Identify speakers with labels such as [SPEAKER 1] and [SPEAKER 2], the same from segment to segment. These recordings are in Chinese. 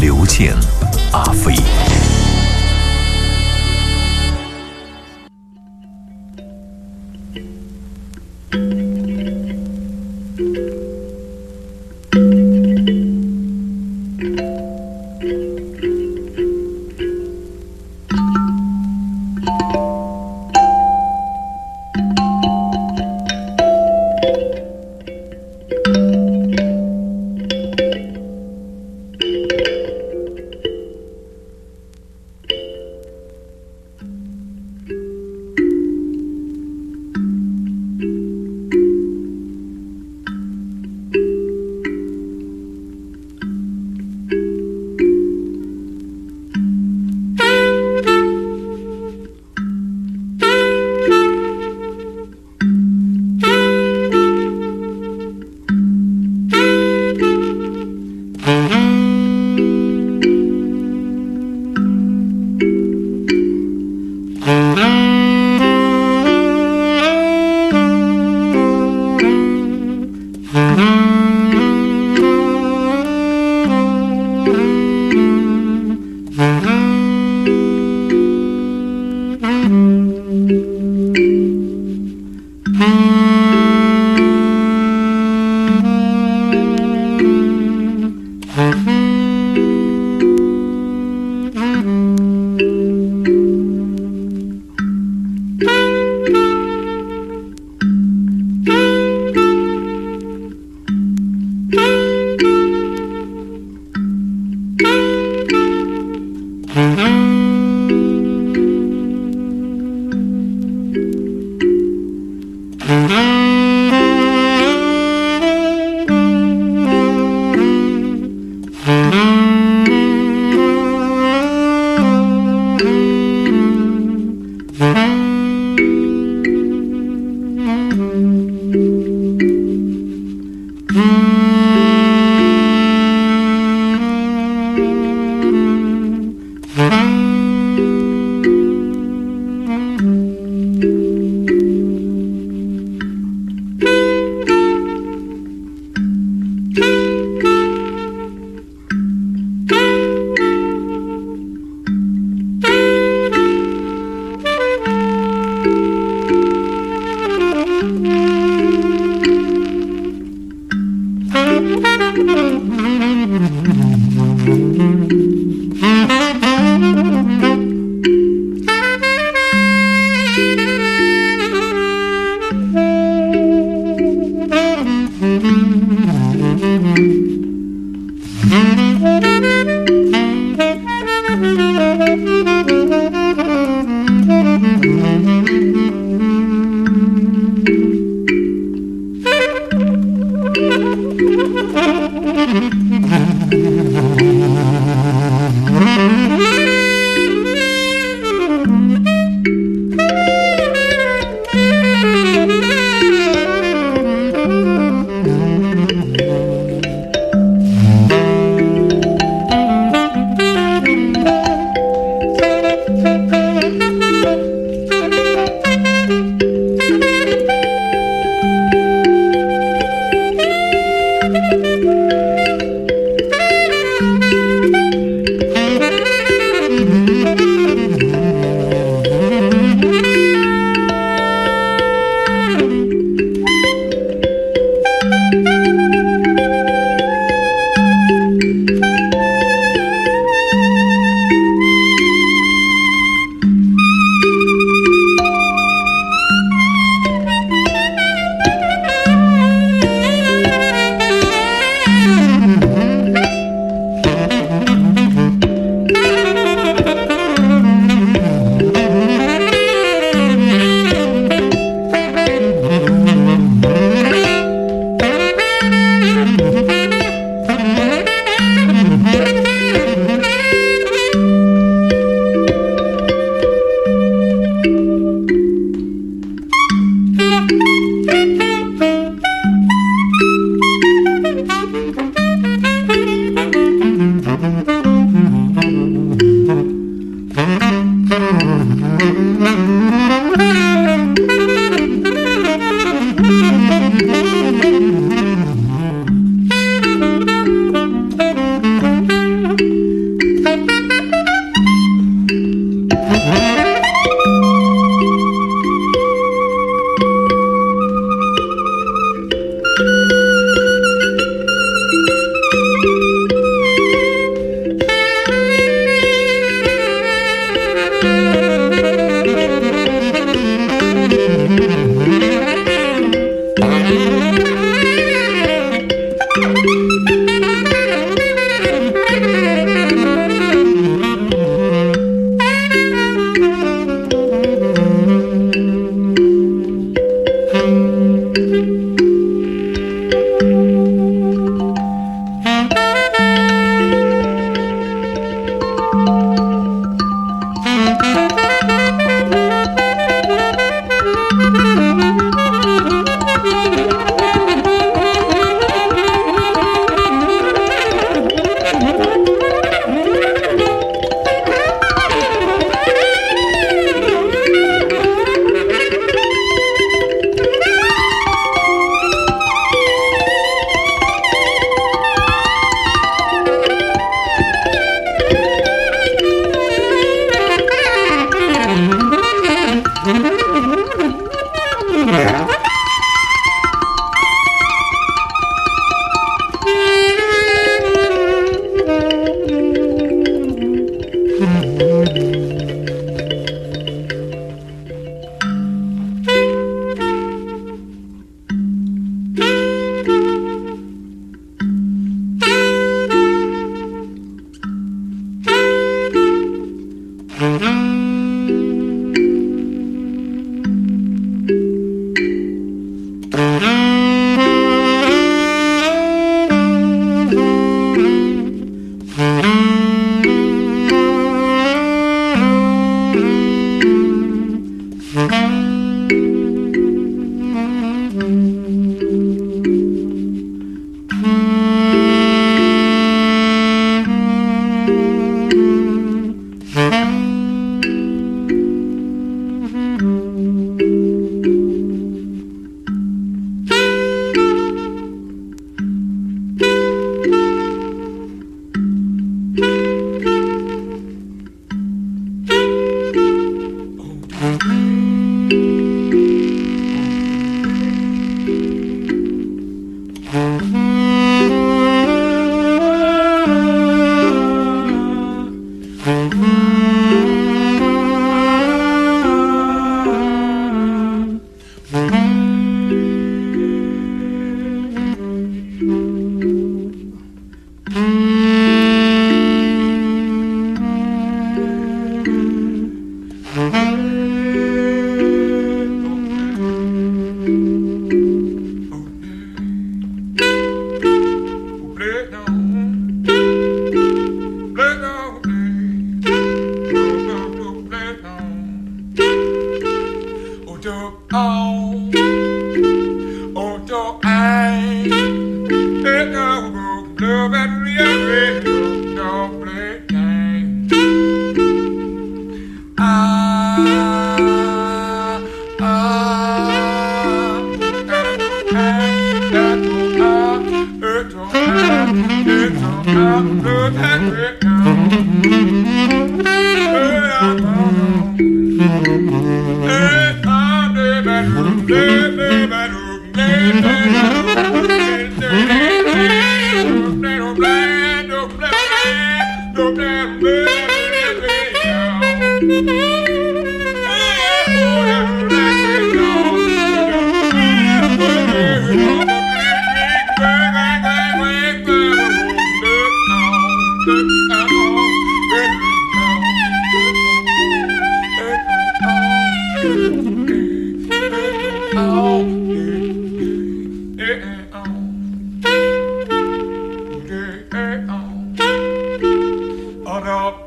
[SPEAKER 1] 刘健、阿飞。
[SPEAKER 2] Hey. Mm-hmm.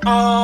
[SPEAKER 2] 特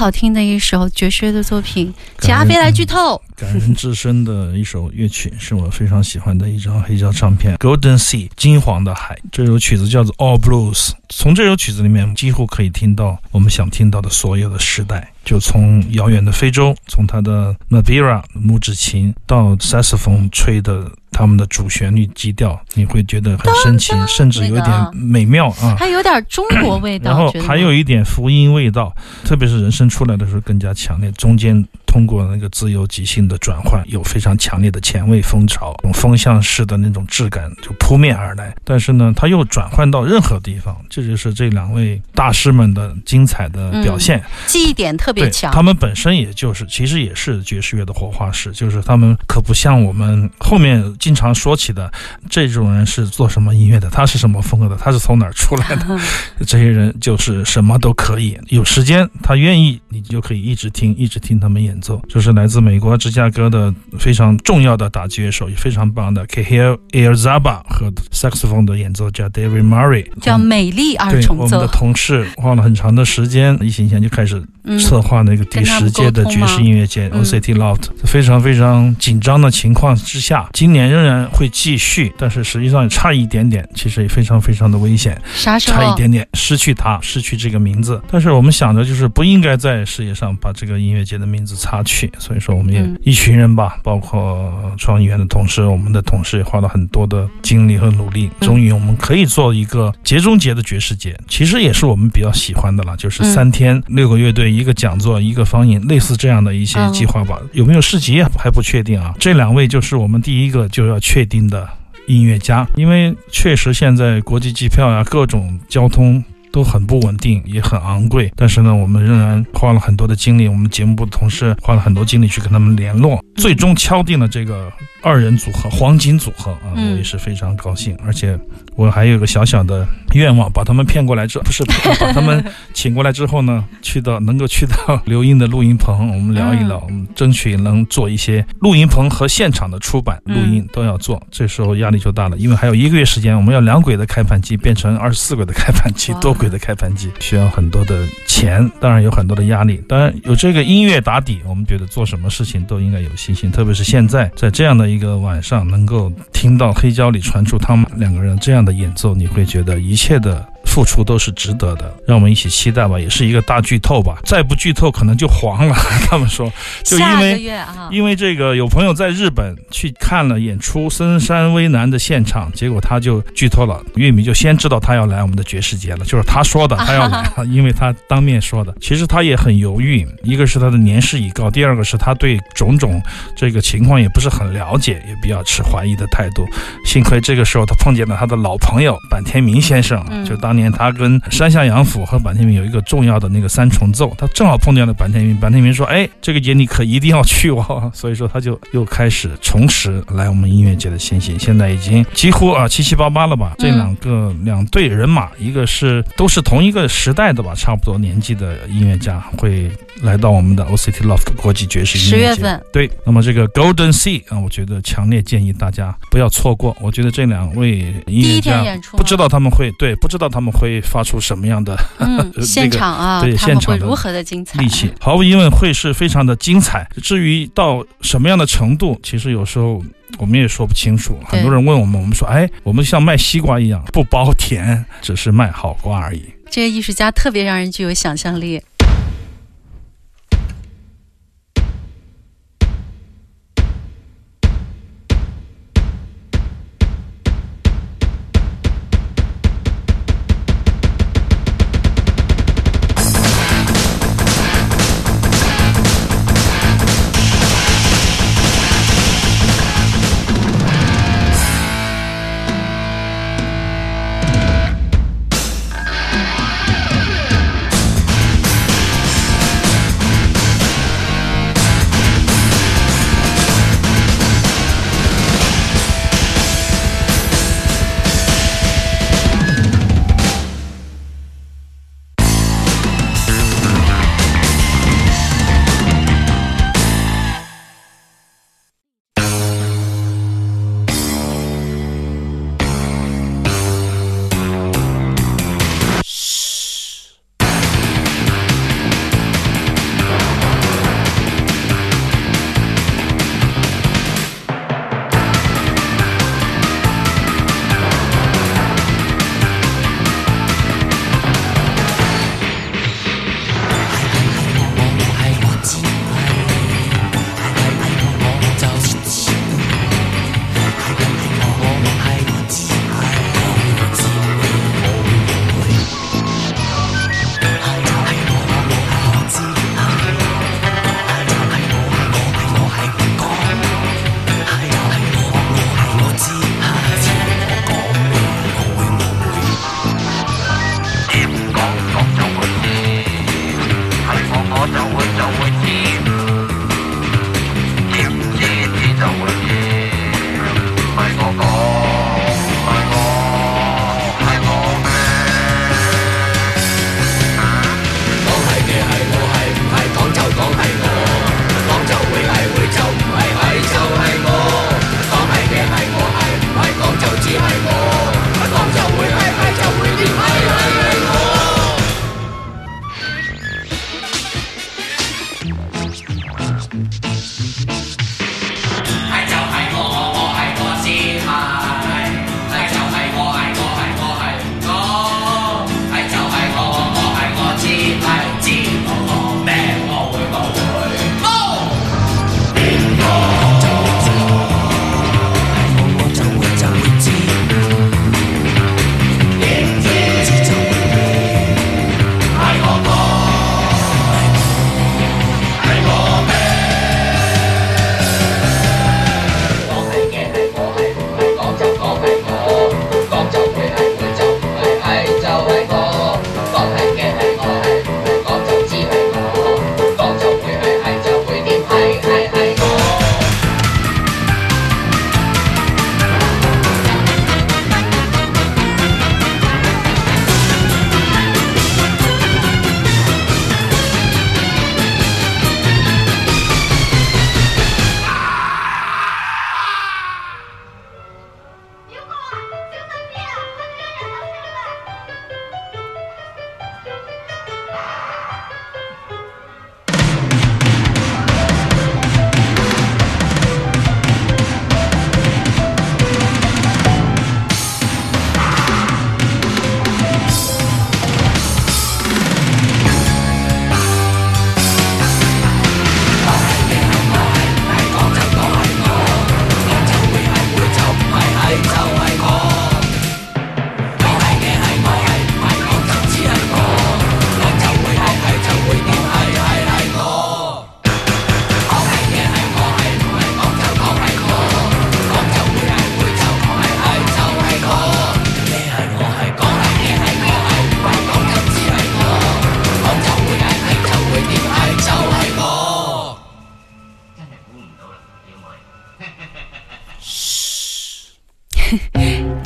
[SPEAKER 2] 好听的一首爵士乐的作品，请阿飞来剧透。
[SPEAKER 3] 感人至深的一首乐曲，是我非常喜欢的一张黑胶唱片《Golden Sea》金黄的海。这首曲子叫做《All Blues》，从这首曲子里面几乎可以听到我们想听到的所有的时代。就从遥远的非洲，从他的 Mabira 木质琴到 Saxophone 吹的他们的主旋律基调，你会觉得很深情，甚至有点美妙啊，
[SPEAKER 4] 还有点中国味道，
[SPEAKER 3] 然后还有一点福音味道，特别是人声出来的时候更加强烈，中间。通过那个自由即兴的转换，有非常强烈的前卫风潮，用风向式的那种质感就扑面而来。但是呢，它又转换到任何地方，这就是这两位大师们的精彩的表现，
[SPEAKER 4] 记忆点特别强。
[SPEAKER 3] 他们本身也就是，其实也是爵士乐的活化石，就是他们可不像我们后面经常说起的这种人是做什么音乐的，他是什么风格的，他是从哪儿出来的。这些人就是什么都可以，有时间他愿意，你就可以一直听，一直听他们演。奏就是来自美国芝加哥的非常重要的打击乐手，也非常棒的 Kahil Airzaba 和 saxophone 的演奏家 David Murray，
[SPEAKER 4] 叫美丽二重奏。
[SPEAKER 3] 我们的同事花了很长的时间，疫情前就开始策划那个第十届的爵士音乐节 OCT Loft，非常非常紧张的情况之下，今年仍然会继续，但是实际上差一点点，其实也非常非常的危险，
[SPEAKER 4] 啥时候？
[SPEAKER 3] 差一点点失去它，失去这个名字。但是我们想着就是不应该在世界上把这个音乐节的名字擦去，所以说我们也一群人吧，包括创意园的同事，我们的同事也花了很多的精力和努力，终于我们可以做一个节中节的爵士节，其实也是我们比较喜欢的了，就是三天六个乐队一个讲座一个方言，类似这样的一些计划吧。有没有市集还不确定啊？这两位就是我们第一个就要确定的音乐家，因为确实现在国际机票呀，各种交通。都很不稳定，也很昂贵，但是呢，我们仍然花了很多的精力，我们节目部的同事花了很多精力去跟他们联络，最终敲定了这个二人组合黄金组合啊，我也是非常高兴，而且我还有个小小的愿望，把他们骗过来之不是 把他们请过来之后呢，去到能够去到刘英的录音棚，我们聊一聊，我们争取能做一些录音棚和现场的出版录音都要做，这时候压力就大了，因为还有一个月时间，我们要两轨的开盘机变成二十四轨的开盘机，多轨。的开盘机需要很多的钱，当然有很多的压力。当然有这个音乐打底，我们觉得做什么事情都应该有信心。特别是现在在这样的一个晚上，能够听到黑胶里传出他们两个人这样的演奏，你会觉得一切的。付出都是值得的，让我们一起期待吧，也是一个大剧透吧。再不剧透，可能就黄了。他们说，就因为因为这个有朋友在日本去看了演出《森山威南》的现场，结果他就剧透了，乐迷就先知道他要来我们的爵士节了，就是他说的，他要来，因为他当面说的。其实他也很犹豫，一个是他的年事已高，第二个是他对种种这个情况也不是很了解，也比较持怀疑的态度。幸亏这个时候他碰见了他的老朋友坂田明先生，就当年。年他跟山下洋辅和坂田明有一个重要的那个三重奏，他正好碰见了坂田明。坂田明说：“哎，这个节你可一定要去哦。”所以说他就又开始重拾来我们音乐节的信心。现在已经几乎啊七七八八了吧？这两个两队人马，一个是都是同一个时代的吧，差不多年纪的音乐家会来到我们的 OCT Loft 国际爵士音乐节。十月份对，那么这个 Golden Sea 啊，我觉得强烈建议大家不要错过。我觉得这两位音乐家不知道他们会对，不知道他们。会发出什么样的嗯
[SPEAKER 4] 现场啊？
[SPEAKER 3] 对，现场
[SPEAKER 4] 如何的精彩？
[SPEAKER 3] 力气毫无疑问会是非常的精彩。至于到什么样的程度，其实有时候我们也说不清楚。很多人问我们，我们说：“哎，我们像卖西瓜一样，不包甜，只是卖好瓜而已。”
[SPEAKER 4] 这些艺术家特别让人具有想象力。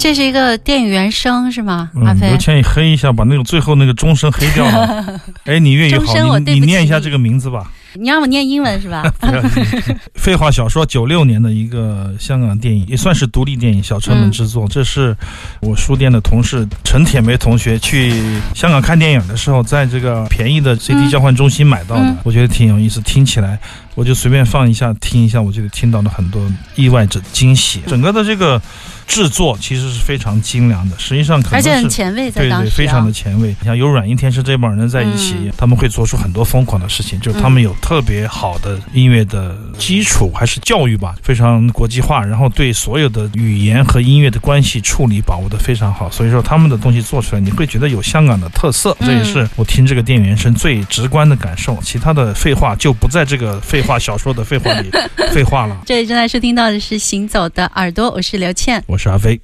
[SPEAKER 4] 这是一个电影原声是吗？阿飞，
[SPEAKER 3] 刘谦，你黑一下，把那个最后那个钟声黑掉了。哎，你粤语好，你你念一下这个名字吧。
[SPEAKER 4] 你让我念英文是吧？
[SPEAKER 3] 废话小说，九六年的一个香港电影，也算是独立电影，小成本制作。这是我书店的同事陈铁梅同学去香港看电影的时候，在这个便宜的 CD 交换中心买到的，我觉得挺有意思，听起来。我就随便放一下听一下，我就得听到了很多意外的惊喜。整个的这个制作其实是非常精良的，实际上可能
[SPEAKER 4] 而且很前卫在，
[SPEAKER 3] 对对，非常的前卫。像有软硬天师这帮人在一起，他们会做出很多疯狂的事情，就是他们有特别好的音乐的基础，还是教育吧，非常国际化，然后对所有的语言和音乐的关系处理把握的非常好。所以说他们的东西做出来，你会觉得有香港的特色，这也是我听这个电影原声最直观的感受。其他的废话就不在这个废。话小说的废话里，废话了。
[SPEAKER 4] 这里正在收听到的是《行走的耳朵》，我是刘倩，
[SPEAKER 3] 我是阿飞。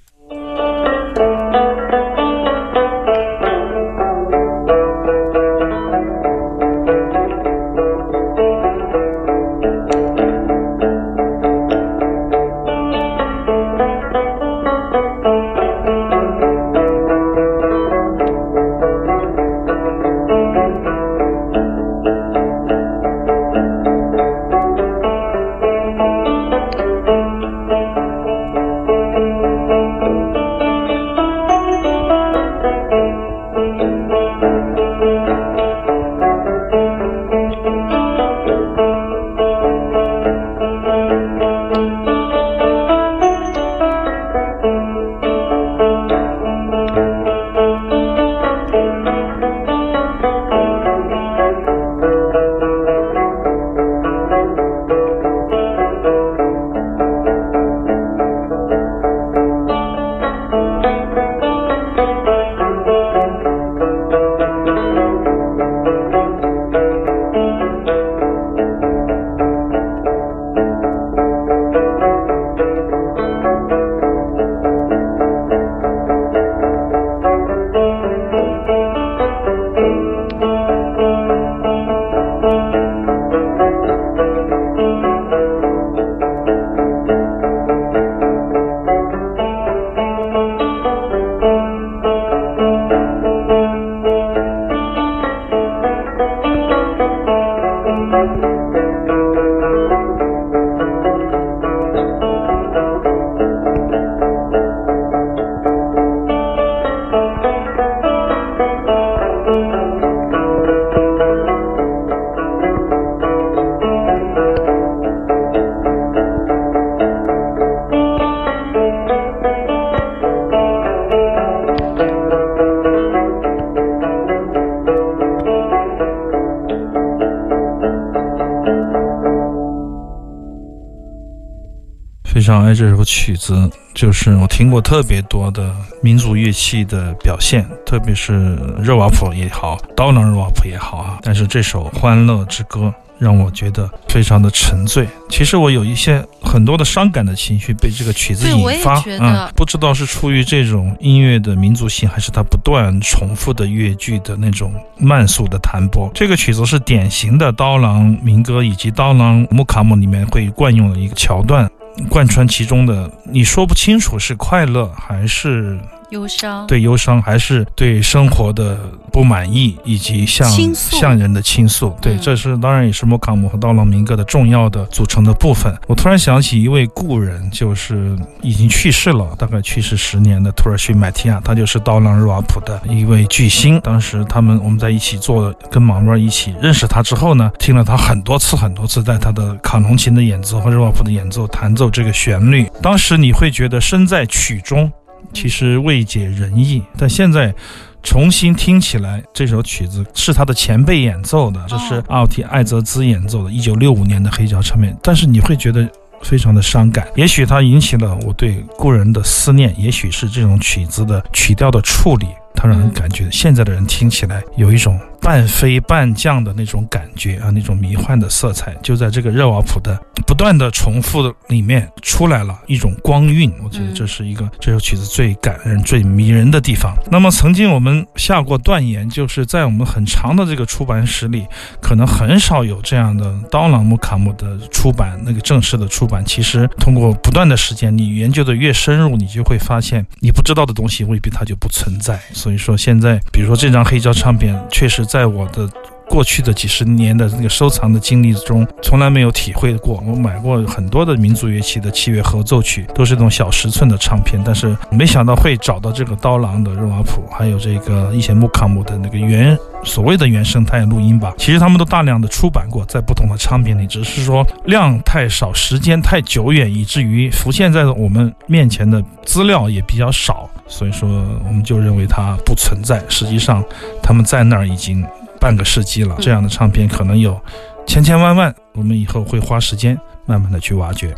[SPEAKER 3] 非常爱这首曲子，就是我听过特别多的民族乐器的表现，特别是热瓦普也好，刀郎热瓦普也好啊。但是这首《欢乐之歌》让我觉得非常的沉醉。其实我有一些很多的伤感的情绪被这个曲子引发，
[SPEAKER 4] 嗯，
[SPEAKER 3] 不知道是出于这种音乐的民族性，还是它不断重复的乐句的那种慢速的弹拨。这个曲子是典型的刀郎民歌以及刀郎木卡姆里面会惯用的一个桥段。贯穿其中的，你说不清楚是快乐还是。
[SPEAKER 4] 忧伤，
[SPEAKER 3] 对忧伤，还是对生活的不满意，以及向向人的倾诉。对，这是当然也是莫卡姆和刀郎民歌的重要的组成的部分。我突然想起一位故人，就是已经去世了，大概去世十年的土耳其麦提亚，他就是刀郎日瓦普的一位巨星。当时他们我们在一起做，跟马莫一起认识他之后呢，听了他很多次很多次，在他的卡农琴的演奏和日瓦普的演奏弹奏这个旋律，当时你会觉得身在曲中。其实未解人意，但现在重新听起来，这首曲子是他的前辈演奏的，这是奥提艾泽兹演奏的，一九六五年的黑胶唱片。但是你会觉得非常的伤感，也许它引起了我对故人的思念，也许是这种曲子的曲调的处理。它让人感觉现在的人听起来有一种半飞半降的那种感觉啊，那种迷幻的色彩，就在这个热瓦普的不断的重复的里面出来了一种光晕。我觉得这是一个这首曲子最感人、最迷人的地方。那么曾经我们下过断言，就是在我们很长的这个出版史里，可能很少有这样的刀郎木卡姆的出版，那个正式的出版。其实通过不断的时间，你研究的越深入，你就会发现你不知道的东西未必它就不存在。所以说现在，比如说这张黑胶唱片，确实在我的。过去的几十年的那个收藏的经历中，从来没有体会过。我买过很多的民族乐器的器乐合奏曲，都是那种小十寸的唱片，但是没想到会找到这个刀郎的热瓦普，还有这个一些木卡姆的那个原所谓的原生态录音吧。其实他们都大量的出版过，在不同的唱片里，只是说量太少，时间太久远，以至于浮现在我们面前的资料也比较少，所以说我们就认为它不存在。实际上，他们在那儿已经。半个世纪了，这样的唱片可能有千千万万，我们以后会花时间慢慢的去挖掘。